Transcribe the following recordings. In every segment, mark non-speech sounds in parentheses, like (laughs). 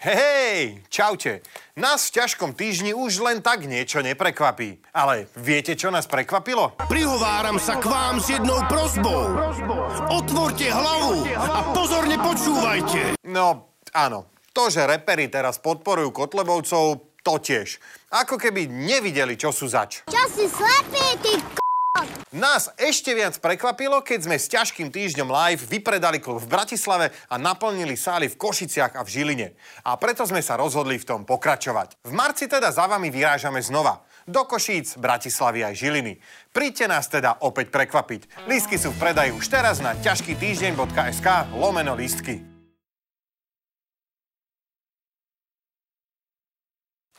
Hej, čaute. Nás v ťažkom týždni už len tak niečo neprekvapí. Ale viete, čo nás prekvapilo? Prihováram sa k vám s jednou prozbou. Otvorte hlavu a pozorne počúvajte. No, áno. To, že reperi teraz podporujú Kotlebovcov, to tiež. Ako keby nevideli, čo sú zač. Čo si slepý, ty k***? Nás ešte viac prekvapilo, keď sme s ťažkým týždňom live vypredali klub v Bratislave a naplnili sály v Košiciach a v Žiline. A preto sme sa rozhodli v tom pokračovať. V marci teda za vami vyrážame znova. Do Košíc, Bratislavy aj Žiliny. Príďte nás teda opäť prekvapiť. Lístky sú v predaji už teraz na ťažkýtýždeň.sk lomeno lístky.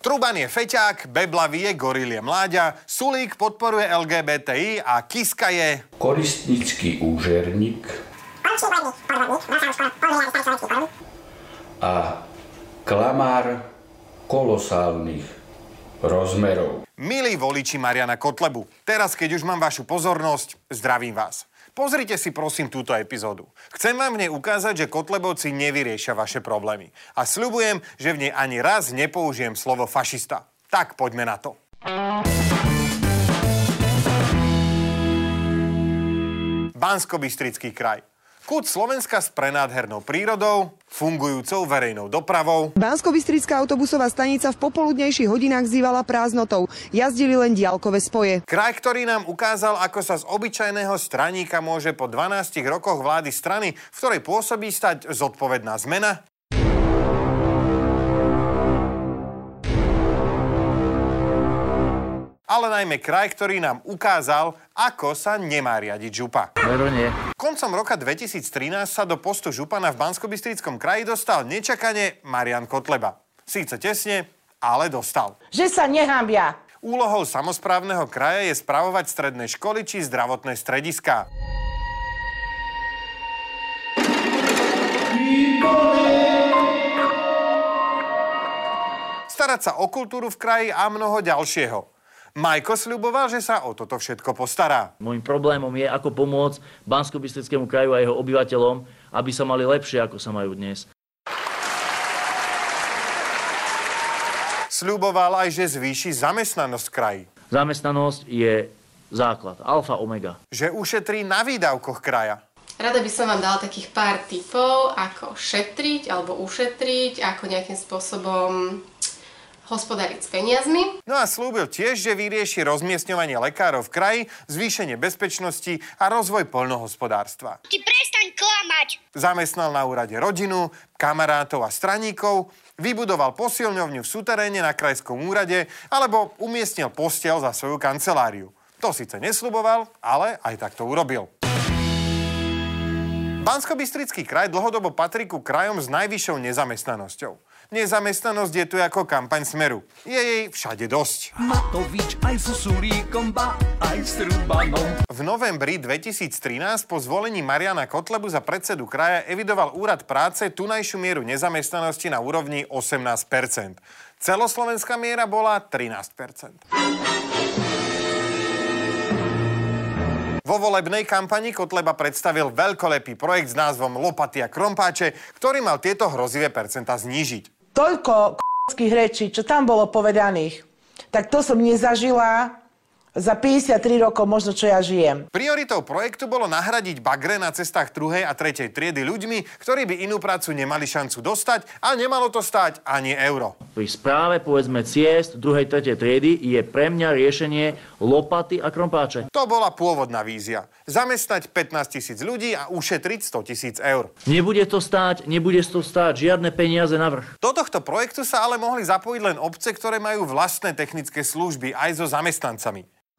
Truban je feťák, Beblavý je gorilie mláďa, Sulík podporuje LGBTI a Kiska je... koristnický úžerník a klamár kolosálnych rozmerov. Milí voliči Mariana Kotlebu, teraz keď už mám vašu pozornosť, zdravím vás. Pozrite si prosím túto epizódu. Chcem vám v nej ukázať, že Kotlebovci nevyriešia vaše problémy. A sľubujem, že v nej ani raz nepoužijem slovo fašista. Tak poďme na to. Bansko-Bystrický kraj. Kút Slovenska s prenádhernou prírodou, fungujúcou verejnou dopravou, bansko autobusová stanica v popoludnejších hodinách zývala prázdnotou. Jazdili len diálkové spoje. Kraj, ktorý nám ukázal, ako sa z obyčajného straníka môže po 12 rokoch vlády strany, v ktorej pôsobí stať zodpovedná zmena, ale najmä kraj, ktorý nám ukázal, ako sa nemá riadiť župa. Veru nie. Koncom roka 2013 sa do postu župana v bansko kraji dostal nečakane Marian Kotleba. Síce tesne, ale dostal. Že sa nehambia. Úlohou samozprávneho kraja je spravovať stredné školy či zdravotné strediská. Starať sa o kultúru v kraji a mnoho ďalšieho. Majko sľuboval, že sa o toto všetko postará. Môjim problémom je, ako pomôcť bansko kraju a jeho obyvateľom, aby sa mali lepšie, ako sa majú dnes. Sľuboval aj, že zvýši zamestnanosť v kraji. Zamestnanosť je základ, alfa, omega. Že ušetrí na výdavkoch kraja. Rada by som vám dala takých pár tipov, ako šetriť alebo ušetriť, ako nejakým spôsobom hospodáriť s peniazmi. No a slúbil tiež, že vyrieši rozmiestňovanie lekárov v kraji, zvýšenie bezpečnosti a rozvoj poľnohospodárstva. Ty prestaň klamať! Zamestnal na úrade rodinu, kamarátov a straníkov, vybudoval posilňovňu v suteréne na krajskom úrade alebo umiestnil postiel za svoju kanceláriu. To síce nesľuboval, ale aj tak to urobil. bansko kraj dlhodobo patrí ku krajom s najvyššou nezamestnanosťou. Nezamestnanosť je tu ako kampaň Smeru. Je jej všade dosť. Matovič aj so Sulíkom, ba aj s Rubanom. V novembri 2013 po zvolení Mariana Kotlebu za predsedu kraja evidoval úrad práce tunajšiu mieru nezamestnanosti na úrovni 18% Celoslovenská miera bola 13 Vo volebnej kampani Kotleba predstavil veľkolepý projekt s názvom Lopaty a krompáče, ktorý mal tieto hrozivé percenta znížiť toľko k***ských rečí, čo tam bolo povedaných, tak to som nezažila za 53 rokov možno, čo ja žijem. Prioritou projektu bolo nahradiť bagre na cestách druhej a tretej triedy ľuďmi, ktorí by inú prácu nemali šancu dostať a nemalo to stáť ani euro. Pri správe, povedzme, ciest druhej, tretej triedy je pre mňa riešenie lopaty a krompáče. To bola pôvodná vízia. Zamestnať 15 tisíc ľudí a ušetriť 100 tisíc eur. Nebude to stáť, nebude to stáť žiadne peniaze na vrch. Do tohto projektu sa ale mohli zapojiť len obce, ktoré majú vlastné technické služby aj so zamestnancami.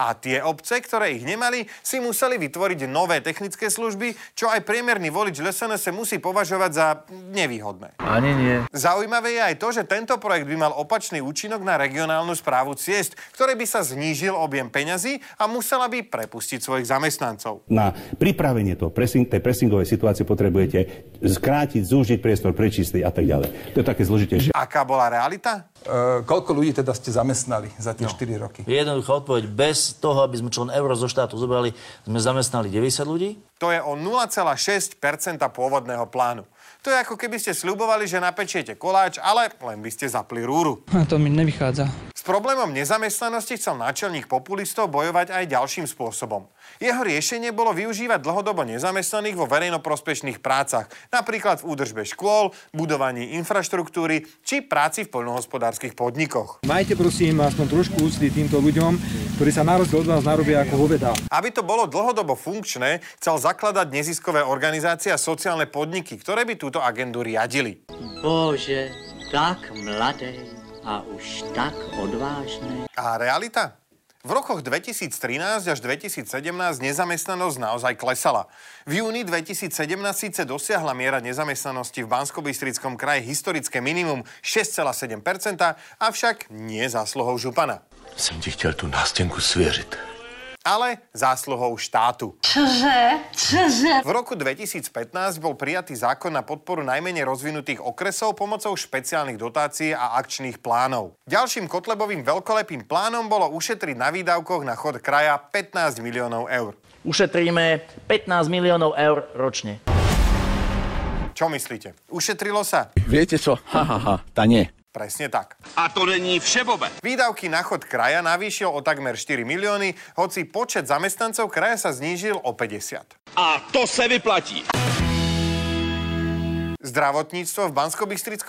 A tie obce, ktoré ich nemali, si museli vytvoriť nové technické služby, čo aj priemerný volič SNS musí považovať za nevýhodné. Ani nie. Zaujímavé je aj to, že tento projekt by mal opačný účinok na regionálnu správu ciest, ktoré by sa znížil objem peňazí a musela by prepustiť svojich zamestnancov. Na pripravenie toho pressing, tej pressingovej situácie potrebujete skrátiť, zúžiť priestor, prečistiť a tak ďalej. To je také zložitejšie. Aká bola realita? Uh, koľko ľudí teda ste zamestnali za tie no. 4 roky? Jednoduchá odpoveď. Bez toho, aby sme čo len euro zo štátu zobrali, sme zamestnali 90 ľudí. To je o 0,6% pôvodného plánu. To je ako keby ste sľubovali, že napečiete koláč, ale len by ste zapli rúru. To mi nevychádza. S problémom nezamestnanosti chcel náčelník populistov bojovať aj ďalším spôsobom. Jeho riešenie bolo využívať dlhodobo nezamestnaných vo verejnoprospešných prácach, napríklad v údržbe škôl, budovaní infraštruktúry či práci v poľnohospodárskych podnikoch. Majte prosím aspoň trošku úcty týmto ľuďom, ktorí sa na rozdiel od vás narobia ako hoveda. Aby to bolo dlhodobo funkčné, chcel zakladať neziskové organizácie a sociálne podniky, ktoré by túto agendu riadili. Bože, tak mladé a už tak odvážne. A realita? V rokoch 2013 až 2017 nezamestnanosť naozaj klesala. V júni 2017 síce dosiahla miera nezamestnanosti v bansko kraji historické minimum 6,7%, avšak nie zásluhou župana. Jsem ti chtěl tu nástenku svěřit ale zásluhou štátu. Čože? Čože? V roku 2015 bol prijatý zákon na podporu najmenej rozvinutých okresov pomocou špeciálnych dotácií a akčných plánov. Ďalším Kotlebovým veľkolepým plánom bolo ušetriť na výdavkoch na chod kraja 15 miliónov eur. Ušetríme 15 miliónov eur ročne. Čo myslíte? Ušetrilo sa? Viete čo? Ha, ha, ha, tá nie. Presne tak. A to není všebobe. Výdavky na chod kraja navýšil o takmer 4 milióny, hoci počet zamestnancov kraja sa znížil o 50. A to sa vyplatí. Zdravotníctvo v bansko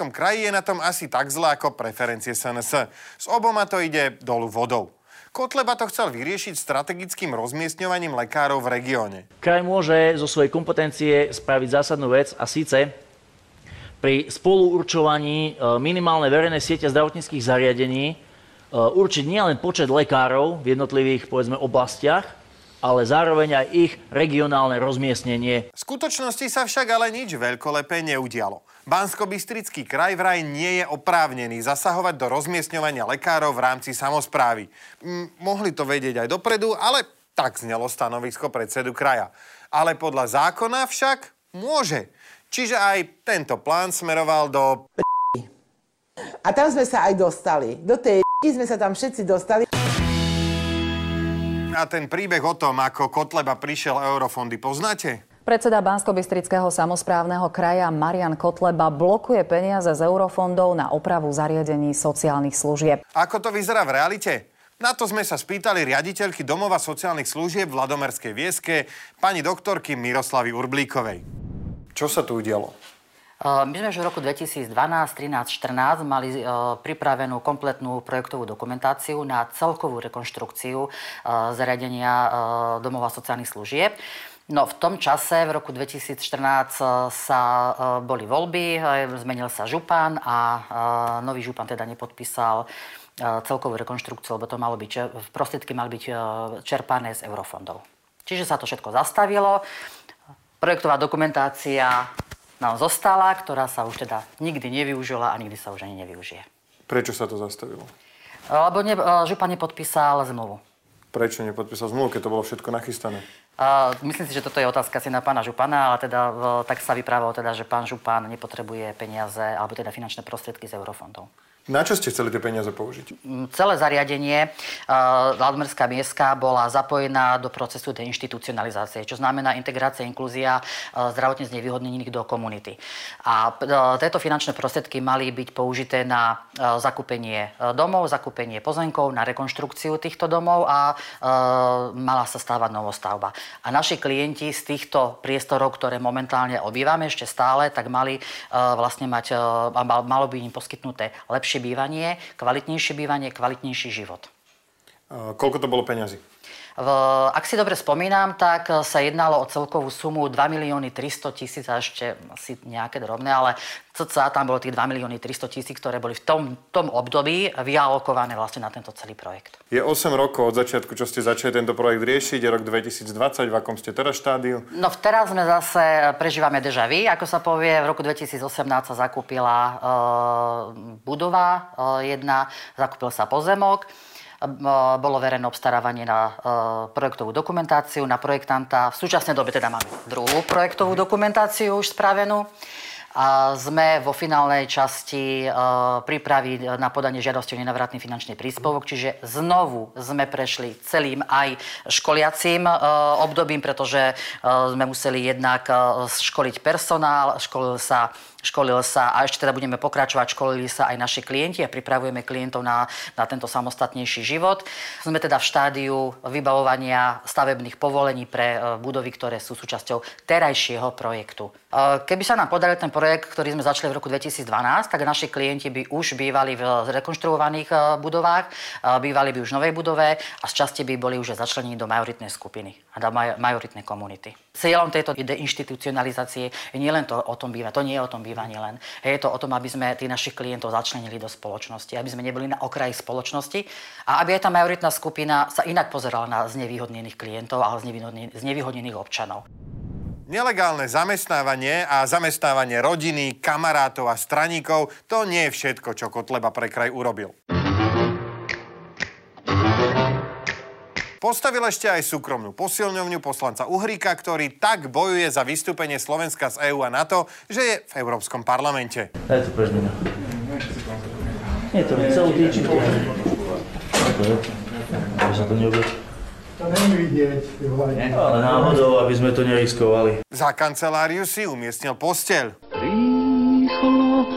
kraji je na tom asi tak zle ako preferencie SNS. S oboma to ide dolu vodou. Kotleba to chcel vyriešiť strategickým rozmiestňovaním lekárov v regióne. Kraj môže zo svojej kompetencie spraviť zásadnú vec a síce pri spoluurčovaní e, minimálnej verejnej siete zdravotníckých zariadení e, určiť nielen počet lekárov v jednotlivých povedzme, oblastiach, ale zároveň aj ich regionálne rozmiestnenie. V skutočnosti sa však ale nič veľkolepé neudialo. Bansko-Bystrický kraj vraj nie je oprávnený zasahovať do rozmiestňovania lekárov v rámci samozprávy. M- mohli to vedieť aj dopredu, ale tak znelo stanovisko predsedu kraja. Ale podľa zákona však môže. Čiže aj tento plán smeroval do... A tam sme sa aj dostali. Do tej (laughs) sme sa tam všetci dostali. A ten príbeh o tom, ako Kotleba prišiel eurofondy, poznáte? Predseda Bansko-Bystrického samozprávneho kraja Marian Kotleba blokuje peniaze z eurofondov na opravu zariadení sociálnych služieb. Ako to vyzerá v realite? Na to sme sa spýtali riaditeľky Domova sociálnych služieb v Ladomerskej Vieske, pani doktorky Miroslavy Urblíkovej. Čo sa tu udialo? My sme už v roku 2012, 13, 14 mali pripravenú kompletnú projektovú dokumentáciu na celkovú rekonštrukciu zariadenia domova sociálnych služieb. No v tom čase, v roku 2014, sa boli voľby, zmenil sa župan a nový župan teda nepodpísal celkovú rekonštrukciu, lebo to malo byť, prostriedky mali byť čerpané z eurofondov. Čiže sa to všetko zastavilo. Projektová dokumentácia nám zostala, ktorá sa už teda nikdy nevyužila a nikdy sa už ani nevyužije. Prečo sa to zastavilo? Lebo ne, župa nepodpísal zmluvu. Prečo nepodpísal zmluvu, keď to bolo všetko nachystané? Uh, myslím si, že toto je otázka si na pána Župana, ale teda uh, tak sa vyprávalo teda, že pán Župan nepotrebuje peniaze alebo teda finančné prostriedky z eurofondov. Na čo ste chceli tie peniaze použiť? Mm, celé zariadenie uh, Ladomerská miestka bola zapojená do procesu deinstitucionalizácie, čo znamená integrácia, inklúzia uh, zdravotne znevýhodnených do komunity. A uh, tieto finančné prostriedky mali byť použité na zakúpenie domov, zakúpenie pozemkov, na rekonštrukciu týchto domov a mala sa stávať novostavba. A naši klienti z týchto priestorov, ktoré momentálne obývame ešte stále, tak mali vlastne mať, malo by im poskytnuté lepšie bývanie, kvalitnejšie bývanie, kvalitnejší život. Koľko to bolo peňazí? Ak si dobre spomínam, tak sa jednalo o celkovú sumu 2 milióny 300 tisíc a ešte asi nejaké drobné, ale cca tam bolo tých 2 milióny 300 tisíc, ktoré boli v tom, tom období vyalokované vlastne na tento celý projekt. Je 8 rokov od začiatku, čo ste začali tento projekt riešiť, je rok 2020, v akom ste teraz štádiu? No teraz sme zase, prežívame deja vu, ako sa povie. V roku 2018 sa zakúpila uh, budova uh, jedna, zakúpil sa pozemok bolo verejné obstarávanie na e, projektovú dokumentáciu, na projektanta. V súčasnej dobe teda máme druhú projektovú dokumentáciu už spravenú. A sme vo finálnej časti e, prípravy na podanie žiadosti o nenavratný finančný príspevok, čiže znovu sme prešli celým aj školiacím e, obdobím, pretože e, sme museli jednak školiť personál, školil sa Školil sa a ešte teda budeme pokračovať, školili sa aj naši klienti a pripravujeme klientov na, na tento samostatnejší život. Sme teda v štádiu vybavovania stavebných povolení pre budovy, ktoré sú súčasťou terajšieho projektu. Keby sa nám podaril ten projekt, ktorý sme začali v roku 2012, tak naši klienti by už bývali v rekonštruovaných e, budovách, bývali by už v novej budove a z časti by boli už začlenení do majoritnej skupiny a do majoritnej komunity. Cieľom tejto deinstitucionalizácie je nielen to o tom býva, to nie je o tom býva bývanie len. Je to o tom, aby sme tých našich klientov začlenili do spoločnosti, aby sme neboli na okraji spoločnosti a aby aj tá majoritná skupina sa inak pozerala na znevýhodnených klientov a znevýhodnených občanov. Nelegálne zamestnávanie a zamestnávanie rodiny, kamarátov a straníkov to nie je všetko, čo Kotleba pre kraj urobil. Postavil ešte aj súkromnú posilňovňu poslanca Uhríka, ktorý tak bojuje za vystúpenie Slovenska z EÚ a NATO, že je v Európskom parlamente. Daj to prež Nie to celú týčku. Ako je? Aby sa to neobie. To není vidieť. Ale náhodou, aby sme to neriskovali. Za kanceláriu si umiestnil posteľ. Rýchlo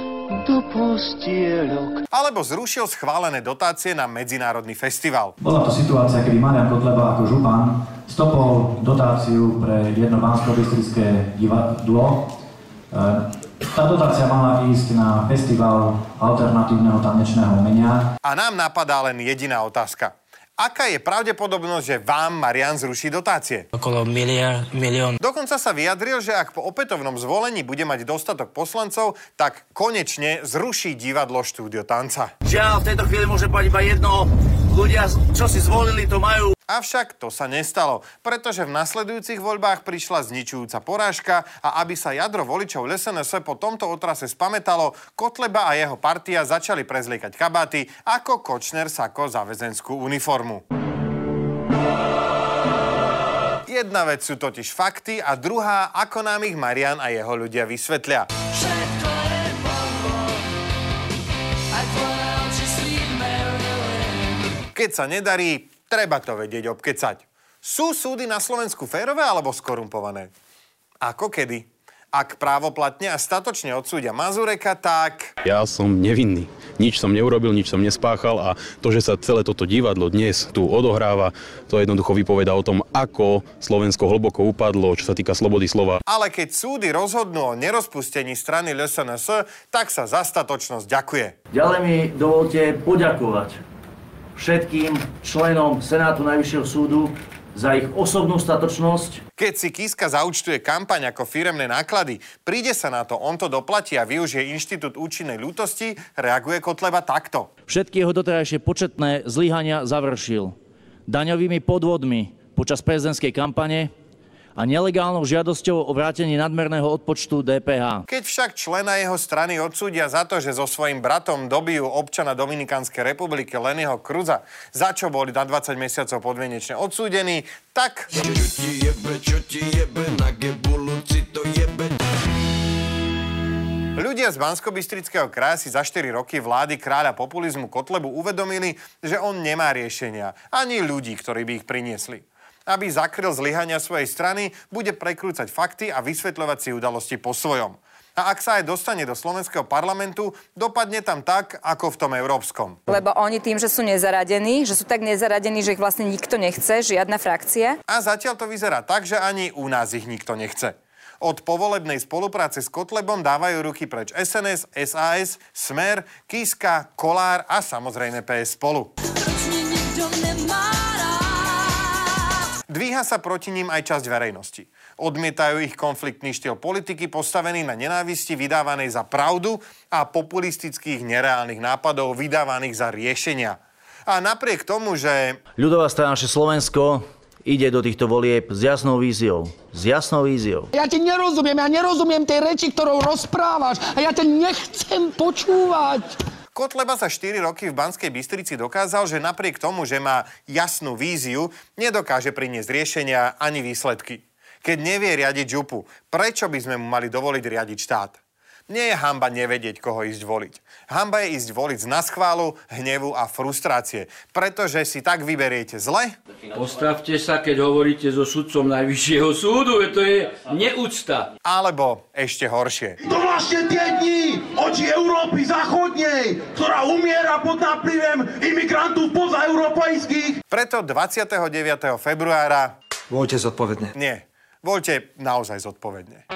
do postielok. Alebo zrušil schválené dotácie na medzinárodný festival. Bola to situácia, kedy Marian Kotleba ako župan stopol dotáciu pre jedno bansko divadlo. E, tá dotácia mala ísť na festival alternatívneho tanečného umenia. A nám napadá len jediná otázka. Aká je pravdepodobnosť, že vám Marian zruší dotácie? Okolo miliard, milión. Dokonca sa vyjadril, že ak po opätovnom zvolení bude mať dostatok poslancov, tak konečne zruší divadlo štúdio tanca. Žiaľ, v tejto chvíli môže povedať iba jedno. Ľudia, čo si zvolili, to majú. Avšak to sa nestalo, pretože v nasledujúcich voľbách prišla zničujúca porážka a aby sa jadro voličov LSNS po tomto otrase spametalo, Kotleba a jeho partia začali prezliekať kabáty ako Kočner Sako za väzenskú uniformu. Jedna vec sú totiž fakty a druhá, ako nám ich Marian a jeho ľudia vysvetlia. Keď sa nedarí, Treba to vedieť obkecať. Sú súdy na Slovensku férové alebo skorumpované? Ako kedy? Ak právoplatne a statočne odsúdia Mazureka, tak... Ja som nevinný. Nič som neurobil, nič som nespáchal a to, že sa celé toto divadlo dnes tu odohráva, to jednoducho vypoveda o tom, ako Slovensko hlboko upadlo, čo sa týka slobody slova. Ale keď súdy rozhodnú o nerozpustení strany LSNS, tak sa za statočnosť ďakuje. Ďalej mi dovolte poďakovať všetkým členom Senátu Najvyššieho súdu za ich osobnú statočnosť. Keď si Kiska zaučtuje kampaň ako firemné náklady, príde sa na to, on to doplatí a využije inštitút účinnej ľútosti, reaguje Kotleba takto. Všetky jeho doterajšie početné zlyhania završil. Daňovými podvodmi počas prezidentskej kampane a nelegálnou žiadosťou o vrátenie nadmerného odpočtu DPH. Keď však člena jeho strany odsúdia za to, že so svojím bratom dobijú občana Dominikánskej republiky Lenyho Kruza, za čo boli na 20 mesiacov podmienečne odsúdení, tak... Čo ti jebe, čo ti jebe, na to jebe. Ľudia z bansko kraja si za 4 roky vlády kráľa populizmu Kotlebu uvedomili, že on nemá riešenia, ani ľudí, ktorí by ich priniesli aby zakryl zlyhania svojej strany, bude prekrúcať fakty a vysvetľovať si udalosti po svojom. A ak sa aj dostane do slovenského parlamentu, dopadne tam tak, ako v tom európskom. Lebo oni tým, že sú nezaradení, že sú tak nezaradení, že ich vlastne nikto nechce, žiadna frakcia. A zatiaľ to vyzerá tak, že ani u nás ich nikto nechce. Od povolebnej spolupráce s Kotlebom dávajú ruky preč SNS, SAS, Smer, Kiska, Kolár a samozrejme PS spolu. Dvíha sa proti ním aj časť verejnosti. Odmietajú ich konfliktný štýl politiky postavený na nenávisti vydávanej za pravdu a populistických nereálnych nápadov vydávaných za riešenia. A napriek tomu, že... Ľudová strana Slovensko ide do týchto volieb s jasnou víziou. S jasnou víziou. Ja ti nerozumiem, ja nerozumiem tej reči, ktorou rozprávaš a ja ťa nechcem počúvať. Kotleba sa 4 roky v Banskej Bystrici dokázal, že napriek tomu, že má jasnú víziu, nedokáže priniesť riešenia ani výsledky. Keď nevie riadiť župu, prečo by sme mu mali dovoliť riadiť štát? Nie je hamba nevedieť, koho ísť voliť. Hamba je ísť voliť z naschválu, hnevu a frustrácie, pretože si tak vyberiete zle, Postavte sa, keď hovoríte so sudcom Najvyššieho súdu, to je neúcta. alebo ešte horšie. To vlastne tie dni oči Európy záchodnej, ktorá umiera pod náplivem imigrantov pozaeurópejských. Preto 29. februára... Voľte zodpovedne. Nie, voľte naozaj zodpovedne.